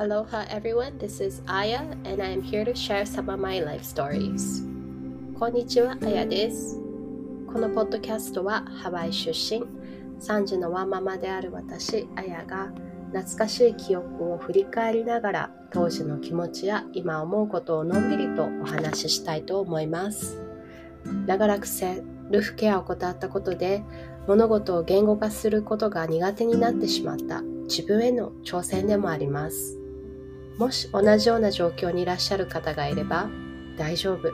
Aloha everyone, this is Aya and I am here to share some of my life stories. こんにちは、あやです。このポッドキャストはハワイ出身、3児のワンママである私、あやが懐かしい記憶を振り返りながら当時の気持ちや今思うことをのんびりとお話ししたいと思います。長らくセルフケアを怠ったことで物事を言語化することが苦手になってしまった自分への挑戦でもあります。もし同じような状況にいらっしゃる方がいれば大丈夫。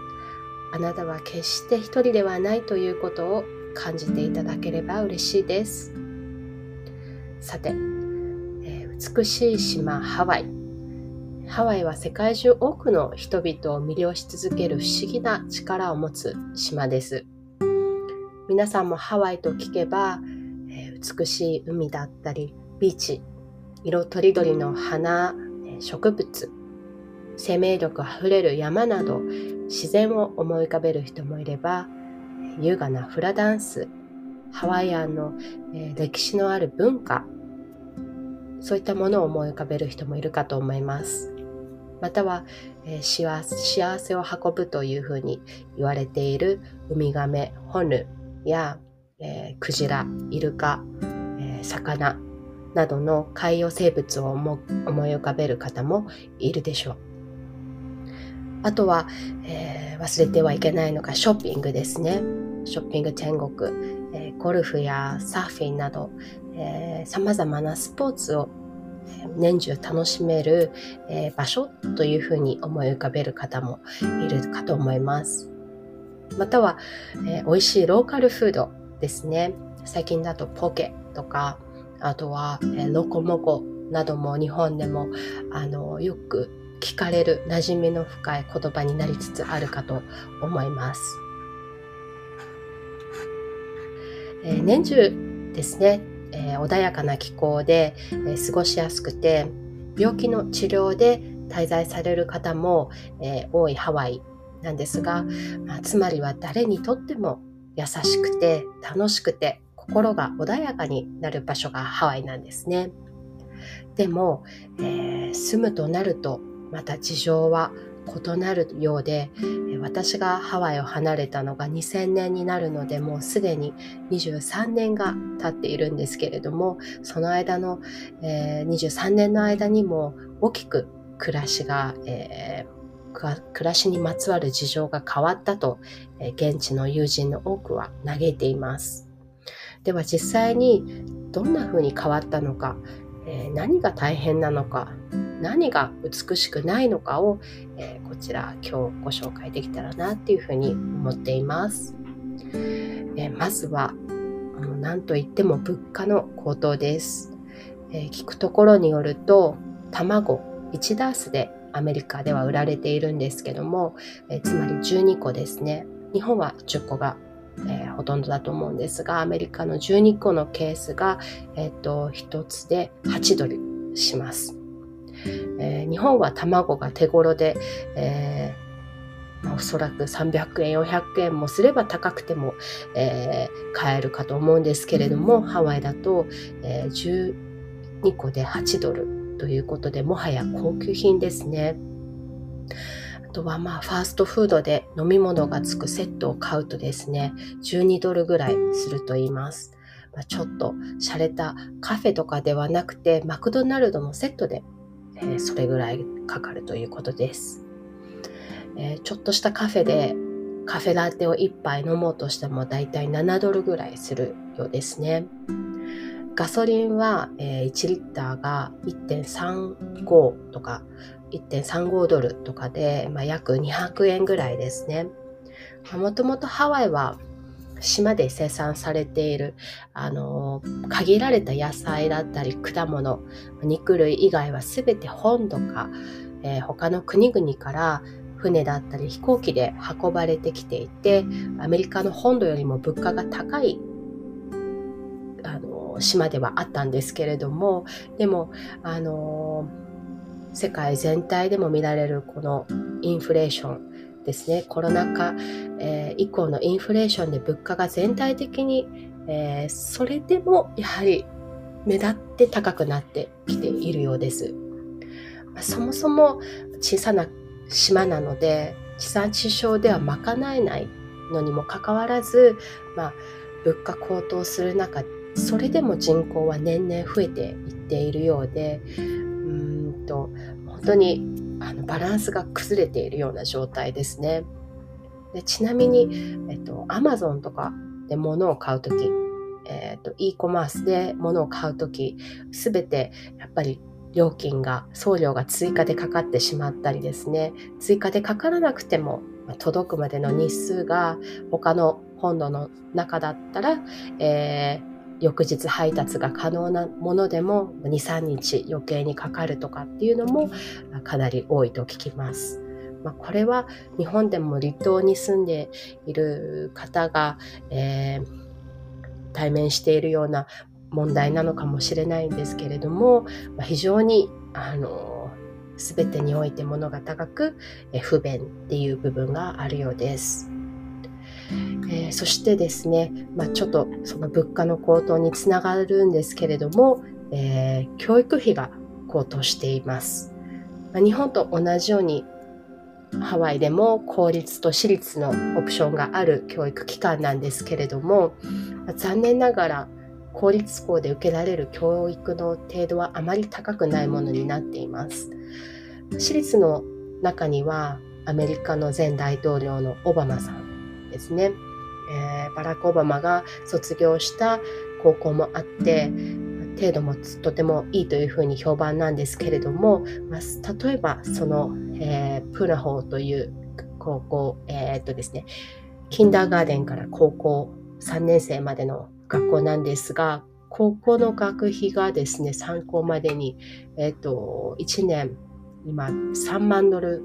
あなたは決して一人ではないということを感じていただければ嬉しいです。さて、えー、美しい島ハワイ。ハワイは世界中多くの人々を魅了し続ける不思議な力を持つ島です。皆さんもハワイと聞けば、えー、美しい海だったりビーチ色とりどりの花植物生命力あふれる山など自然を思い浮かべる人もいれば優雅なフラダンスハワイアンの、え歴史のある文化そういったものを思い浮かべる人もいるかと思います。または、え幸せを運ぶというふうに言われているウミガメホヌや、え、クジライルカ、え、魚などの海洋生物を思い浮かべる方もいるでしょう。あとは、えー、忘れてはいけないのがショッピングですね。ショッピング天国、えー、ゴルフやサーフィンなど、えー、様々なスポーツを年中楽しめる、えー、場所というふうに思い浮かべる方もいるかと思います。または、えー、美味しいローカルフードですね。最近だとポケとか、あとは、えロコモコなども日本でもあのよく聞かれる馴染みの深い言葉になりつつあるかと思います。えー、年中ですね、えー、穏やかな気候で、えー、過ごしやすくて病気の治療で滞在される方も、え多いハワイなんですが、まあ、つまりは誰にとっても優しくて楽しくて心が穏やかになる場所がハワイなんですね。でも、えー、住むとなるとまた事情は異なるようで私がハワイを離れたのが2000年になるのでもうすでに23年が経っているんですけれどもその間の、えー、23年の間にも大きく暮らしが、えー、暮らしにまつわる事情が変わったと、え、現地の友人の多くは嘆いています。では実際にどんな風に変わったのか、えー、何が大変なのか何が美しくないのかを、えー、こちら今日ご紹介できたらなっていうふうに思っています。えー、まずは何といっても物価の高騰です。え聞くところによると卵1ダースでアメリカでは売られているんですけども、えつまり12個ですね。日本は10個がえー、ほとんどだと思うんですが、アメリカの12個のケースが、えっ、ー、と、1つで8ドルします。えー、日本は卵が手頃で、えまあ、おそらく300円、400円もすれば高くても、え買えるかと思うんですけれども、ハワイだと、え12個で8ドルということで、もはや高級品ですね。とはまあファーストフードで飲み物がつくセットを買うとですね、12ドルぐらいすると言います。まあ、ちょっと洒落たカフェとかではなくて、マクドナルドのセットで、えー、それぐらいかかるということです。えー、ちょっとしたカフェでカフェラテを1杯飲もうとしてもだいたい7ドルぐらいするようですね。ガソリンは、えー、1リッターが1.35とか1.35ドルとかで、まあ、約200円ぐらいですね。もともとハワイは島で生産されている、あの、限られた野菜だったり果物、肉類以外は全て本土か、えー、他の国々から船だったり飛行機で運ばれてきていて、アメリカの本土よりも物価が高いあの島ではあったんですけれども、でも、あの世界全体でも見られるこのインフレーションですね。コロナ禍、えー、以降のインフレーションで物価が全体的に、えー、それでもやはり目立って高くなってきているようです。そもそも小さな島なので地産地消では賄えないのにもかかわらず、まあ、物価高騰する中それでも人口は年々増えていっているようでと本当にあのバランスが崩れているような状態ですね。でちなみに、えっと、アマゾンとかで物を買うとき、えっと、e コマースで物を買うとき、すべてやっぱり料金が、送料が追加でかかってしまったりですね、追加でかからなくても、届くまでの日数が他の本土の中だったら、えー翌日配達が可能なものでも2、3日余計にかかるとかっていうのもかなり多いと聞きます。まあ、これは日本でも離島に住んでいる方が、えー、対面しているような問題なのかもしれないんですけれども、まあ、非常にあの全てにおいて物が高く、え不便っていう部分があるようです。えー、そしてですね、まあ、ちょっとその物価の高騰につながるんですけれども、えー、教育費が高騰しています。まあ、日本と同じようにハワイでも公立と私立のオプションがある教育機関なんですけれども、残念ながら公立校で受けられる教育の程度はあまり高くないものになっています。私立の中にはアメリカの前大統領のオバマさんですね、えー、バラク・オバマが卒業した高校もあって程度もとてもいいというふうに評判なんですけれども、まあ、例えばその、えー、プラホーという高校、えー、っとですね、キンダーガーデンから高校3年生までの学校なんですが、高校の学費がですね、参考までに、えっ、と、1年、今、3万ドル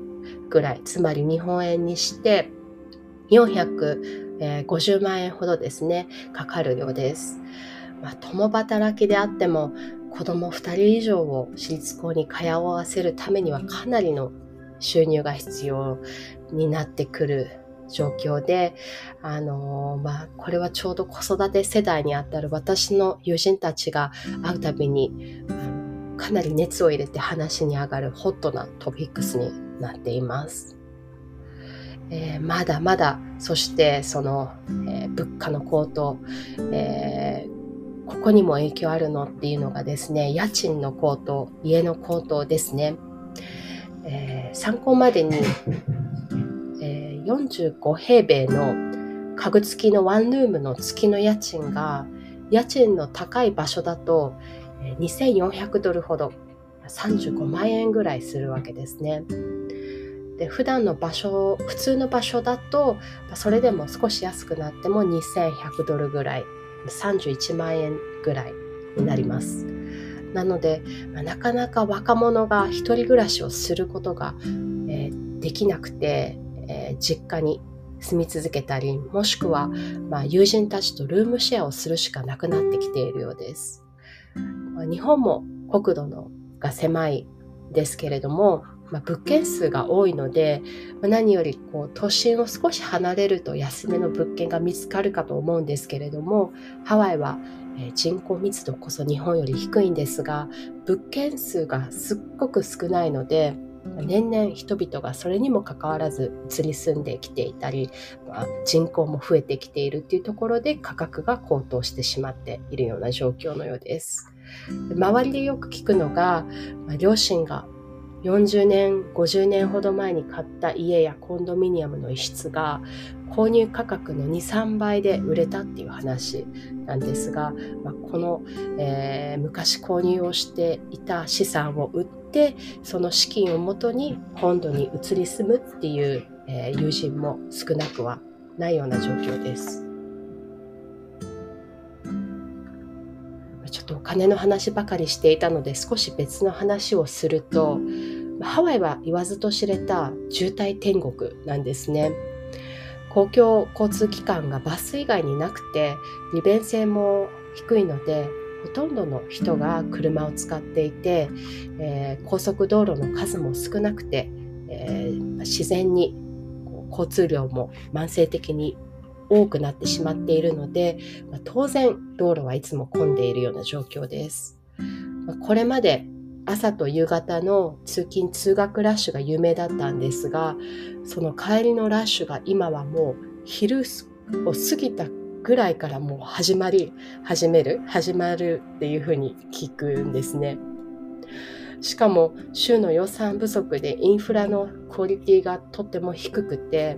ぐらい、つまり日本円にして、450万円ほどですね、かかるようです。まあ、共働きであっても子供2人以上を私立校に通わせるためにはかなりの収入が必要になってくる状況で、あのー、まあ、これはちょうど子育て世代にあたる私の友人たちが会うたびに、かなり熱を入れて話に上がるホットなトピックスになっています。えー、まだまだ、そしてその、えー、物価の高騰、えーここにも影響あるのっていうのがですね、家賃の高騰、家の高騰ですね。えー、参考までに、えー、45平米の家具付きのワンルームの月の家賃が、家賃の高い場所だと2400ドルほど、35万円ぐらいするわけですね。で普段の場所普通の場所だとそれでも少し安くなっても2100ドルぐらい31万円ぐらいになります。なので、まあ、なかなか若者が一人暮らしをすることが、えー、できなくて、えー、実家に住み続けたり、もしくは、まあ、友人たちとルームシェアをするしかなくなってきているようです。まあ、日本も国土のが狭いですけれども、まあ、物件数が多いので、まあ、何よりこう都心を少し離れると安めの物件が見つかるかと思うんですけれどもハワイは人口密度こそ日本より低いんですが物件数がすっごく少ないので年々人々がそれにもかかわらず移り住んできていたり、まあ、人口も増えてきているっていうところで価格が高騰してしまっているような状況のようです。周りでよく聞くのが、まあ、両親が40年50年ほど前に買った家やコンドミニアムの一室が購入価格の23倍で売れたっていう話なんですが、まあ、この、えー、昔購入をしていた資産を売ってその資金をもとに本土に移り住むっていう、えー、友人も少なくはないような状況です。とお金の話ばかりしていたので少し別の話をするとハワイは言わずと知れた渋滞天国なんですね。公共交通機関がバス以外になくて利便性も低いのでほとんどの人が車を使っていて、えー、高速道路の数も少なくて、えー、自然に交通量も慢性的に多くなってしまっているので、ま、当然道路はいつも混んでいるような状況です。ま、これまで朝と夕方の通勤通学ラッシュが有名だったんですがその帰りのラッシュが今はもう昼を過ぎたぐらいからもう始まり始める始まるっていうふうに聞くんですね。しかも州の予算不足でインフラのクオリティがとても低くて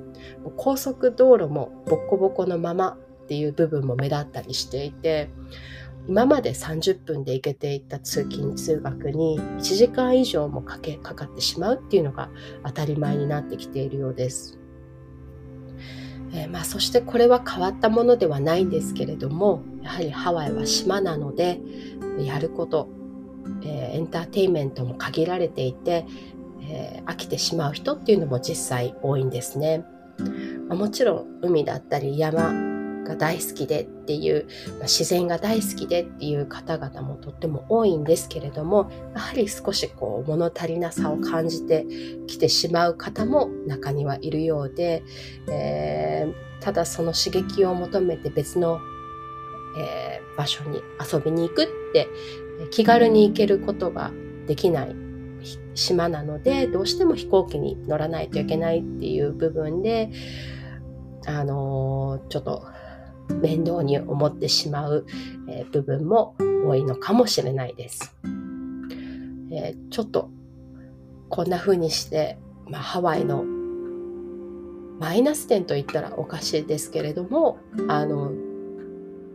高速道路もボコボコのままっていう部分も目立ったりしていて今まで30分で行けていた通勤通学に1時間以上もかけかかってしまうっていうのが当たり前になってきているようです。えー、まあ、そしてこれは変わったものではないんですけれどもやはりハワイは島なのでやること、えー、エンターテインメントも限られていて、えー、飽きてしまう人っていうのも実際多いんですね。まあ、もちろん海だったり山が大好きでっていう、まあ、自然が大好きでっていう方々もとっても多いんですけれどもやはり少しこう物足りなさを感じてきてしまう方も中にはいるようで、えー、ただその刺激を求めて別の、えー、場所に遊びに行くって気軽に行けることができない島なのでどうしても飛行機に乗らないといけないっていう部分であの、ちょっと面倒に思ってしまう、え部分も多いのかもしれないです。えちょっとこんな風にして、まあ、ハワイのマイナス点と言ったらおかしいですけれどもあの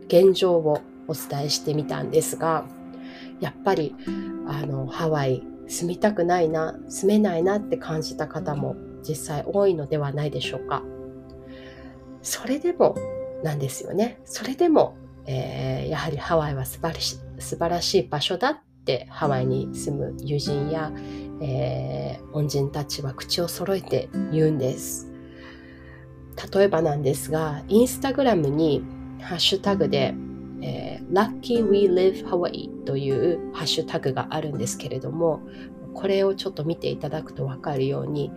現状をお伝えしてみたんですがやっぱりあのハワイ住みたくないな住めないなって感じた方も実際多いのではないでしょうか。それでもなんですよね。それでも、えー、やはりハワイは素晴らしい素晴らしい場所だってハワイに住む友人や、えー、恩人たちは口を揃えて言うんです。例えばなんですが、インスタグラムにハッシュタグで、えー、Lucky We Live Hawaii というハッシュタグがあるんですけれども、これをちょっと見ていただくと分かるように、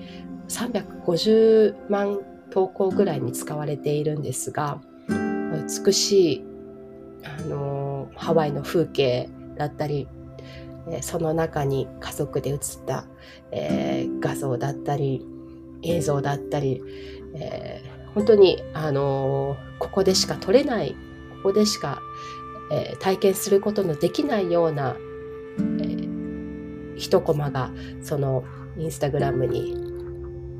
350万投稿ぐらいに使われているんですが、美しいあのハワイの風景だったり、その中に家族で写った、えー、画像だったり映像だったり、えー、本当に、あのここでしか撮れないここでしか、えー、体験することのできないような、えー、一コマがそのインスタグラムに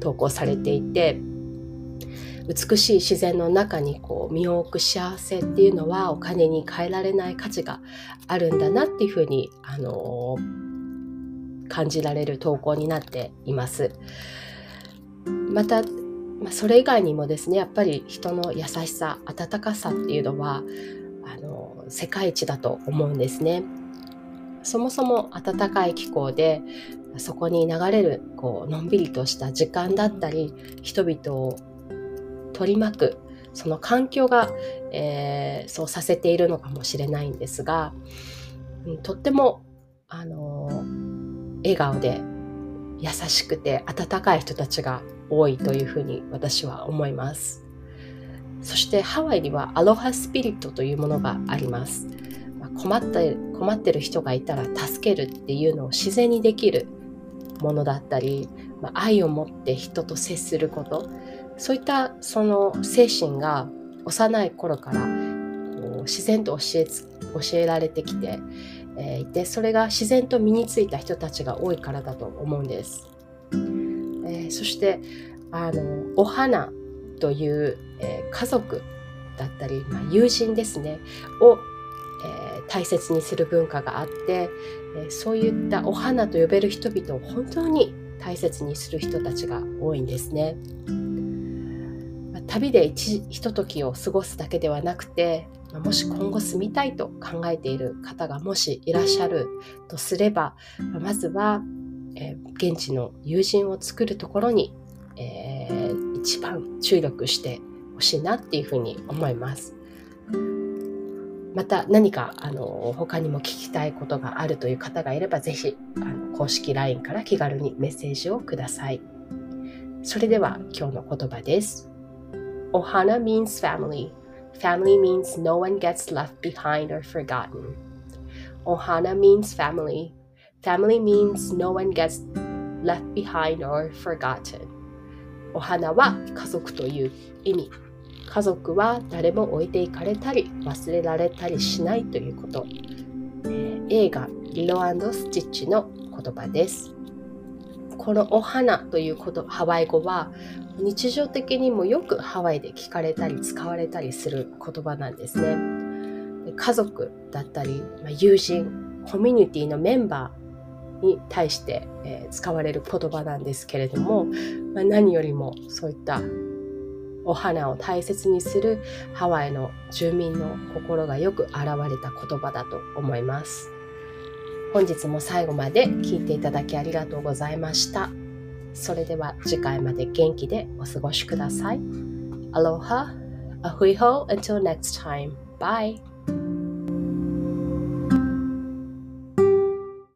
投稿されていて美しい自然の中にこう身を置く幸せっていうのはお金に換えられない価値があるんだなっていうふうに、あのー、感じられる投稿になっています。また、ま、それ以外にもですねやっぱり人の優しさ温かさっていうのは世界一だと思うんですね。そもそも暖かい気候でそこに流れるこうのんびりとした時間だったり人々を取り巻くその環境が、えー、そうさせているのかもしれないんですが、うん、とっても、あの、笑顔で優しくて温かい人たちが多いというふうに私は思います。そしてハワイにはアロハスピリットというものがあります。まあ、困って困ってる人がいたら助けるっていうのを自然にできるものだったり、まあ、愛を持って人と接することそういったその精神が幼い頃から自然と教え教えられてきて、えー、いてそれが自然と身についた人たちが多いからだと思うんです。えー、そしてあのお花という、えー、家族だったり、まあ、友人ですねを、えー、大切にする文化があって、えー、そういったお花と呼べる人々を本当に大切にする人たちが多いんですね。旅でひとときを過ごすだけではなくてもし今後住みたいと考えている方がもしいらっしゃるとすればまずは、えー、現地の友人を作るところに、えー、一番注力してほしいなっていうふうに思います。また何かあの他にも聞きたいことがあるという方がいればぜひあの公式 LINE から気軽にメッセージをください。それでは今日の言葉です。Ohana means family. Family means no one gets left behind or forgotten. Ohana means family. Family means no one gets left behind or forgotten. お花は家族という意味。家族は誰も置いていかれたり忘れられたりしないということ。えー、映画リロスティッチの言葉です。このお花ということハワイ語は日常的にもよくハワイで聞かれたり使われたりする言葉なんですね。家族だったり、ま、友人コミュニティのメンバーに対して、え、使われる言葉なんですけれども、まあ、何よりもそういったお花を大切にするハワイの住民の心がよく現れた言葉だと思います。本日も最後まで聞いていただきありがとうございました。それでは次回まで元気でお過ごしください。Aloha, a hui ho until next time. Bye.